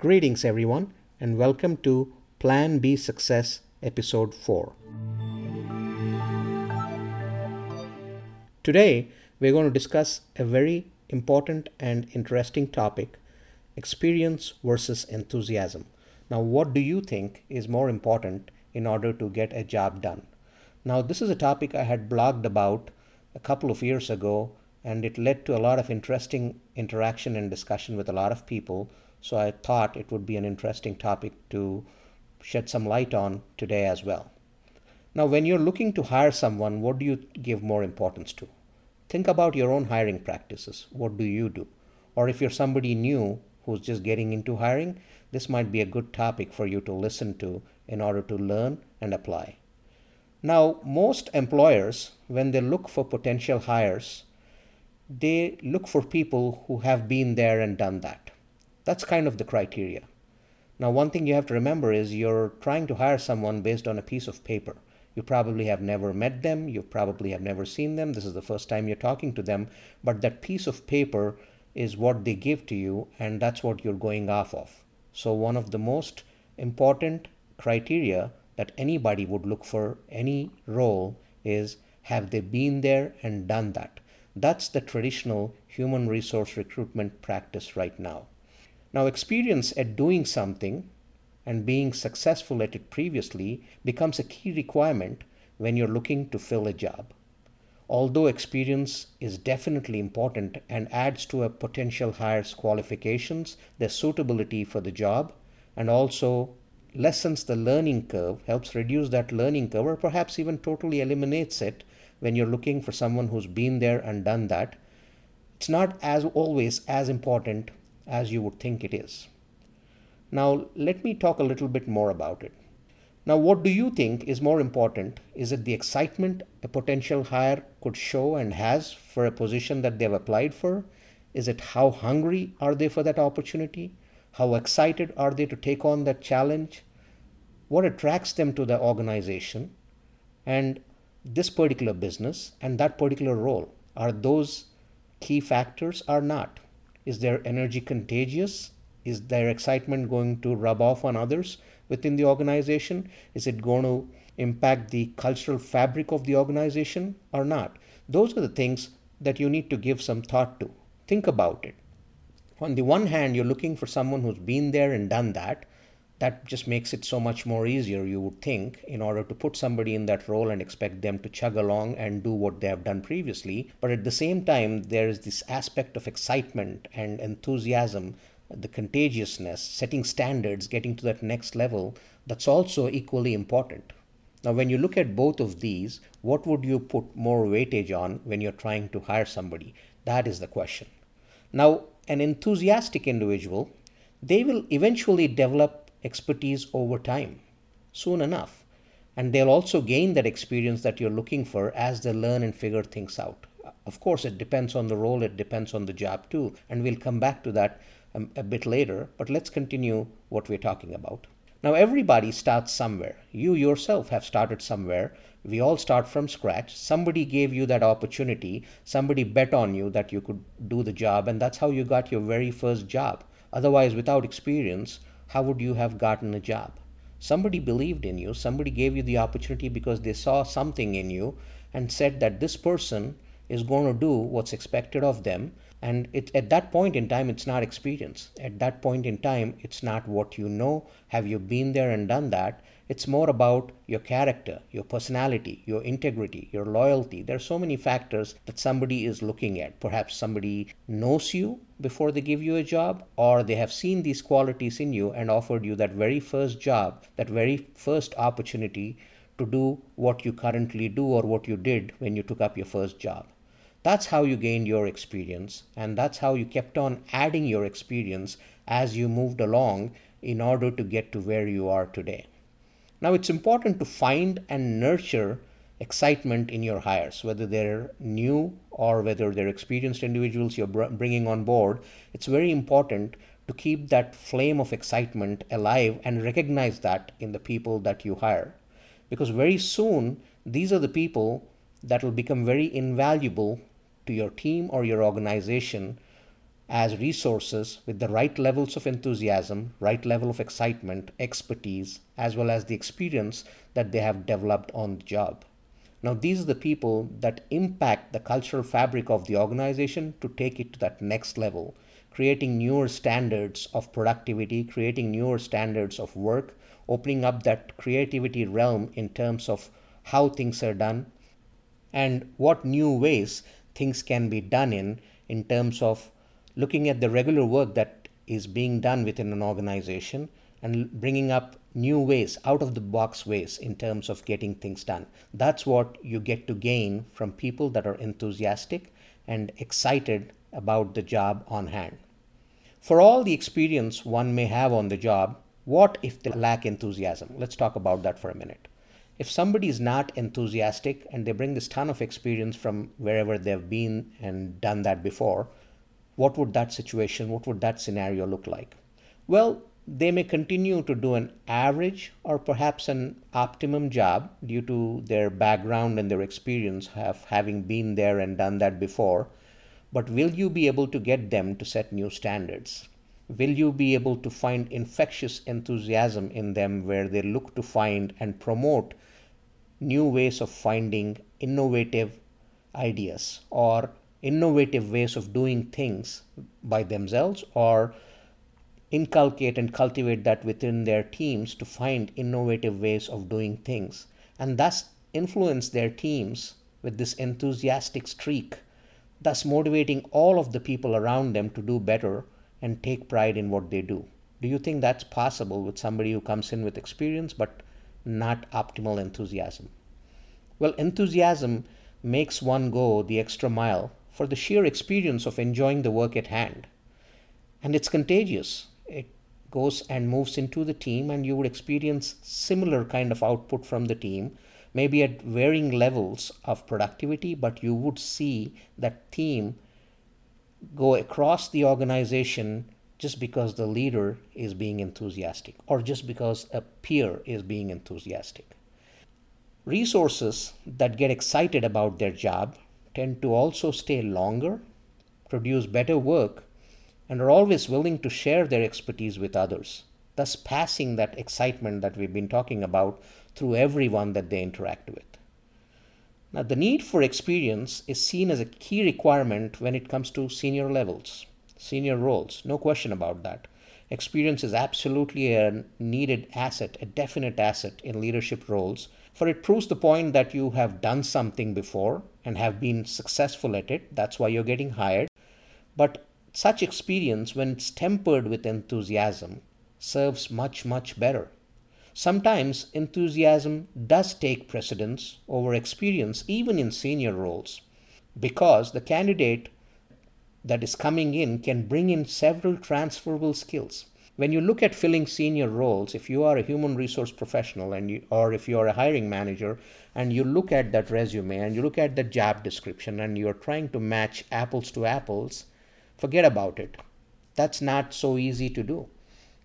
Greetings, everyone, and welcome to Plan B Success, Episode 4. Today, we're going to discuss a very important and interesting topic experience versus enthusiasm. Now, what do you think is more important in order to get a job done? Now, this is a topic I had blogged about a couple of years ago, and it led to a lot of interesting interaction and discussion with a lot of people so I thought it would be an interesting topic to shed some light on today as well. Now, when you're looking to hire someone, what do you give more importance to? Think about your own hiring practices. What do you do? Or if you're somebody new who's just getting into hiring, this might be a good topic for you to listen to in order to learn and apply. Now, most employers, when they look for potential hires, they look for people who have been there and done that. That's kind of the criteria. Now, one thing you have to remember is you're trying to hire someone based on a piece of paper. You probably have never met them, you probably have never seen them, this is the first time you're talking to them, but that piece of paper is what they give to you, and that's what you're going off of. So, one of the most important criteria that anybody would look for any role is have they been there and done that? That's the traditional human resource recruitment practice right now. Now, experience at doing something and being successful at it previously becomes a key requirement when you're looking to fill a job. Although experience is definitely important and adds to a potential hire's qualifications, their suitability for the job, and also lessens the learning curve, helps reduce that learning curve, or perhaps even totally eliminates it when you're looking for someone who's been there and done that. It's not as always as important as you would think it is. Now, let me talk a little bit more about it. Now, what do you think is more important? Is it the excitement a potential hire could show and has for a position that they've applied for? Is it how hungry are they for that opportunity? How excited are they to take on that challenge? What attracts them to the organization and this particular business and that particular role? Are those key factors or not? Is their energy contagious? Is their excitement going to rub off on others within the organization? Is it going to impact the cultural fabric of the organization or not? Those are the things that you need to give some thought to. Think about it. On the one hand, you're looking for someone who's been there and done that that just makes it so much more easier, you would think, in order to put somebody in that role and expect them to chug along and do what they have done previously. But at the same time, there is this aspect of excitement and enthusiasm, the contagiousness, setting standards, getting to that next level, that's also equally important. Now, when you look at both of these, what would you put more weightage on when you're trying to hire somebody? That is the question. Now, an enthusiastic individual, they will eventually develop expertise over time soon enough. And they'll also gain that experience that you're looking for as they learn and figure things out. Of course, it depends on the role, it depends on the job too. And we'll come back to that um, a bit later, but let's continue what we're talking about. Now, everybody starts somewhere. You yourself have started somewhere. We all start from scratch. Somebody gave you that opportunity. Somebody bet on you that you could do the job, and that's how you got your very first job. Otherwise, without experience, how would you have gotten a job? Somebody believed in you, somebody gave you the opportunity because they saw something in you and said that this person is going to do what's expected of them. And it, at that point in time, it's not experience. At that point in time, it's not what you know. Have you been there and done that? It's more about your character, your personality, your integrity, your loyalty. There are so many factors that somebody is looking at. Perhaps somebody knows you before they give you a job, or they have seen these qualities in you and offered you that very first job, that very first opportunity to do what you currently do or what you did when you took up your first job. That's how you gained your experience, and that's how you kept on adding your experience as you moved along in order to get to where you are today. Now, it's important to find and nurture excitement in your hires, whether they're new or whether they're experienced individuals you're bringing on board. It's very important to keep that flame of excitement alive and recognize that in the people that you hire. Because very soon, these are the people that will become very invaluable to your team or your organization as resources with the right levels of enthusiasm, right level of excitement, expertise, as well as the experience that they have developed on the job. Now, these are the people that impact the cultural fabric of the organization to take it to that next level, creating newer standards of productivity, creating newer standards of work, opening up that creativity realm in terms of how things are done and what new ways things can be done in in terms of looking at the regular work that is being done within an organization and bringing up new ways out of the box ways in terms of getting things done that's what you get to gain from people that are enthusiastic and excited about the job on hand for all the experience one may have on the job what if they lack enthusiasm? Let's talk about that for a minute. If somebody is not enthusiastic and they bring this ton of experience from wherever they've been and done that before, what would that situation, what would that scenario look like? Well, they may continue to do an average or perhaps an optimum job due to their background and their experience of having been there and done that before. But will you be able to get them to set new standards? will you be able to find infectious enthusiasm in them where they look to find and promote new ways of finding innovative ideas or innovative ways of doing things by themselves or inculcate and cultivate that within their teams to find innovative ways of doing things and thus influence their teams with this enthusiastic streak thus motivating all of the people around them to do better and take pride in what they do. Do you think that's possible with somebody who comes in with experience but not optimal enthusiasm? Well, enthusiasm makes one go the extra mile for the sheer experience of enjoying the work at hand. And it's contagious. Goes and moves into the team, and you would experience similar kind of output from the team, maybe at varying levels of productivity, but you would see that team go across the organization just because the leader is being enthusiastic or just because a peer is being enthusiastic. Resources that get excited about their job tend to also stay longer, produce better work, and are always willing to share their expertise with others, thus passing that excitement that we've been talking about through everyone that they interact with. Now, the need for experience is seen as a key requirement when it comes to senior levels, senior roles, no question about that. Experience is absolutely a needed asset, a definite asset in leadership roles, for it proves the point that you have done something before and have been successful at it. That's why you're getting hired. But such experience, when it's tempered with enthusiasm, serves much, much better. Sometimes enthusiasm does take precedence over experience, even in senior roles, because the candidate that is coming in can bring in several transferable skills. When you look at filling senior roles, if you are a human resource professional and you, or if you are a hiring manager and you look at that resume and you look at the job description and you're trying to match apples to apples, forget about it. That's not so easy to do.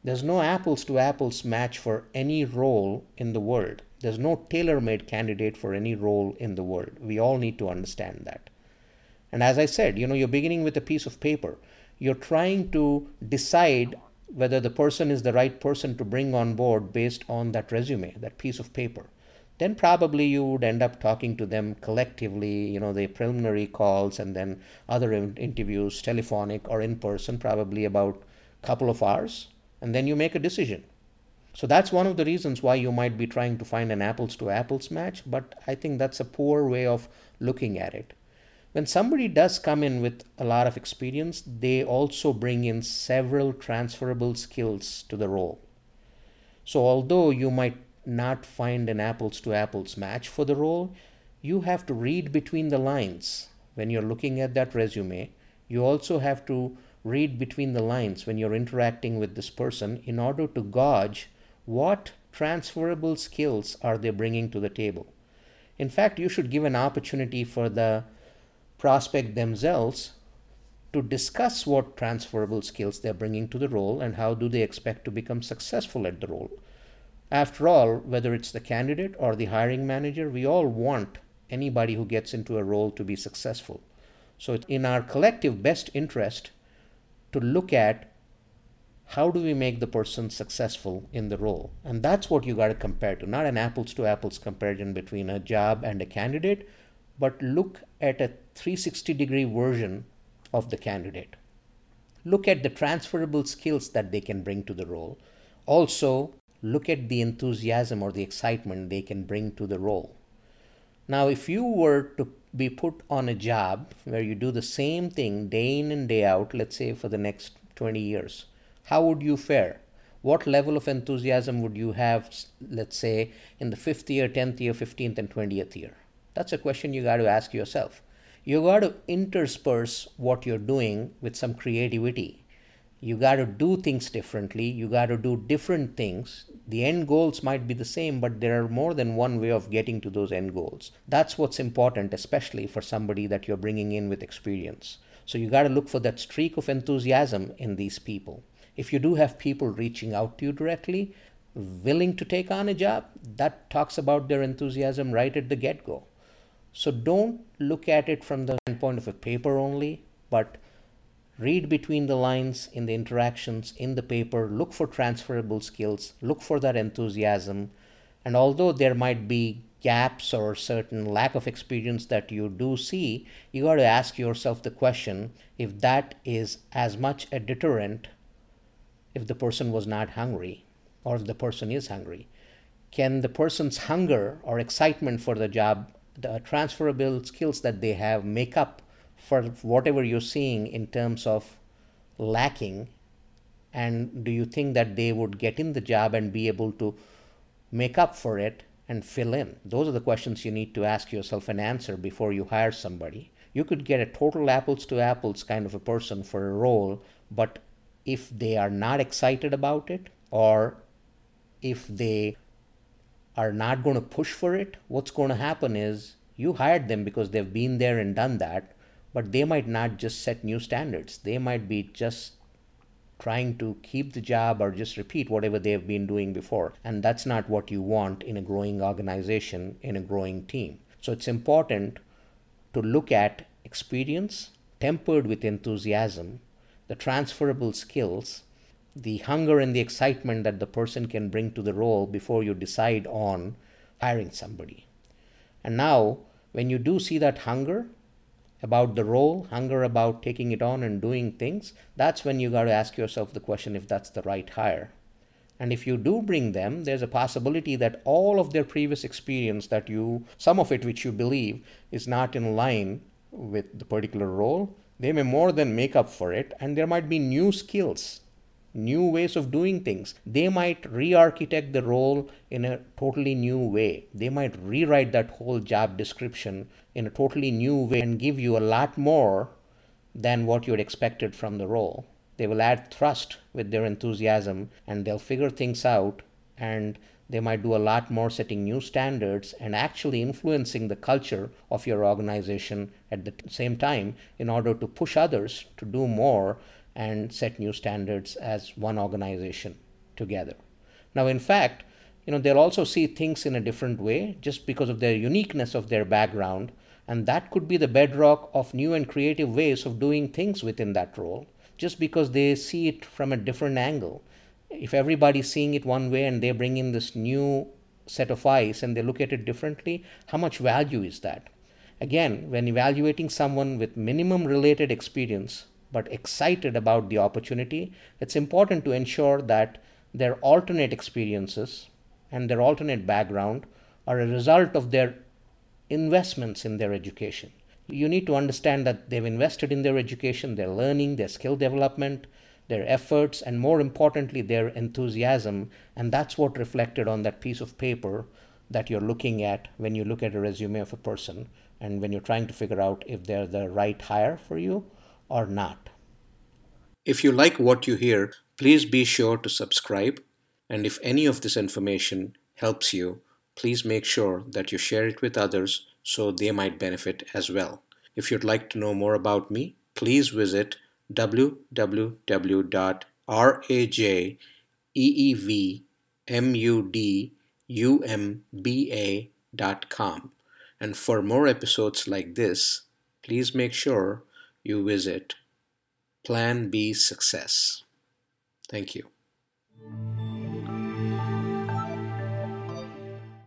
There's no apples to apples match for any role in the world. There's no tailor made candidate for any role in the world. We all need to understand that. And as I said, you know, you're beginning with a piece of paper. You're trying to decide whether the person is the right person to bring on board based on that resume, that piece of paper. Then probably you would end up talking to them collectively, you know, the preliminary calls and then other interviews, telephonic or in person, probably about a couple of hours and then you make a decision. So that's one of the reasons why you might be trying to find an apples to apples match, but I think that's a poor way of looking at it. When somebody does come in with a lot of experience, they also bring in several transferable skills to the role. So, although you might not find an apples to apples match for the role, you have to read between the lines when you're looking at that resume. You also have to read between the lines when you're interacting with this person in order to gauge what transferable skills are they bringing to the table. In fact, you should give an opportunity for the prospect themselves to discuss what transferable skills they're bringing to the role and how do they expect to become successful at the role. After all, whether it's the candidate or the hiring manager, we all want anybody who gets into a role to be successful. So it's in our collective best interest to look at how do we make the person successful in the role. And that's what you got to compare to. Not an apples to apples comparison between a job and a candidate but look at a 360 degree version of the candidate. Look at the transferable skills that they can bring to the role. Also look at the enthusiasm or the excitement they can bring to the role now if you were to be put on a job where you do the same thing day in and day out let's say for the next 20 years how would you fare? What level of enthusiasm would you have, let's say, in the fifth year, 10th year, 15th, and 20th year? That's a question you got to ask yourself. You got to intersperse what you're doing with some creativity. You got to do things differently. You got to do different things. The end goals might be the same, but there are more than one way of getting to those end goals. That's what's important, especially for somebody that you're bringing in with experience. So you got to look for that streak of enthusiasm in these people if you do have people reaching out to you directly, willing to take on a job, that talks about their enthusiasm right at the get go. So don't look at it from the standpoint of a paper only, but read between the lines in the interactions in the paper, look for transferable skills, look for that enthusiasm. And although there might be gaps or certain lack of experience that you do see, you got to ask yourself the question if that is as much a deterrent if the person was not hungry or if the person is hungry? Can the person's hunger or excitement for the job, the transferable skills that they have, make up for whatever you're seeing in terms of lacking? And do you think that they would get in the job and be able to make up for it and fill in? Those are the questions you need to ask yourself and answer before you hire somebody. You could get a total apples to apples kind of a person for a role, but if they are not excited about it or if they are not going to push for it, what's going to happen is you hired them because they've been there and done that, but they might not just set new standards. They might be just trying to keep the job or just repeat whatever they've been doing before. And that's not what you want in a growing organization, in a growing team. So it's important to look at experience tempered with enthusiasm the transferable skills, the hunger and the excitement that the person can bring to the role before you decide on hiring somebody. And now, when you do see that hunger about the role, hunger about taking it on and doing things, that's when you got to ask yourself the question if that's the right hire. And if you do bring them, there's a possibility that all of their previous experience, that you, some of it which you believe is not in line with the particular role, they may more than make up for it, and there might be new skills, new ways of doing things. They might re architect the role in a totally new way. They might rewrite that whole job description in a totally new way and give you a lot more than what you had expected from the role. They will add thrust with their enthusiasm and they'll figure things out and they might do a lot more setting new standards and actually influencing the culture of your organization at the same time in order to push others to do more and set new standards as one organization together. Now, in fact, you know, they'll also see things in a different way just because of their uniqueness of their background. And that could be the bedrock of new and creative ways of doing things within that role, just because they see it from a different angle if everybody's seeing it one way and they bring in this new set of eyes and they look at it differently, how much value is that? Again, when evaluating someone with minimum related experience but excited about the opportunity, it's important to ensure that their alternate experiences and their alternate background are a result of their investments in their education. You need to understand that they've invested in their education, their learning, their skill development, their efforts, and more importantly, their enthusiasm. And that's what reflected on that piece of paper that you're looking at when you look at a resume of a person and when you're trying to figure out if they're the right hire for you or not. If you like what you hear, please be sure to subscribe. And if any of this information helps you, please make sure that you share it with others so they might benefit as well. If you'd like to know more about me, please visit www.rajeevmudumba.com. And for more episodes like this, please make sure you visit. Plan B success. Thank you.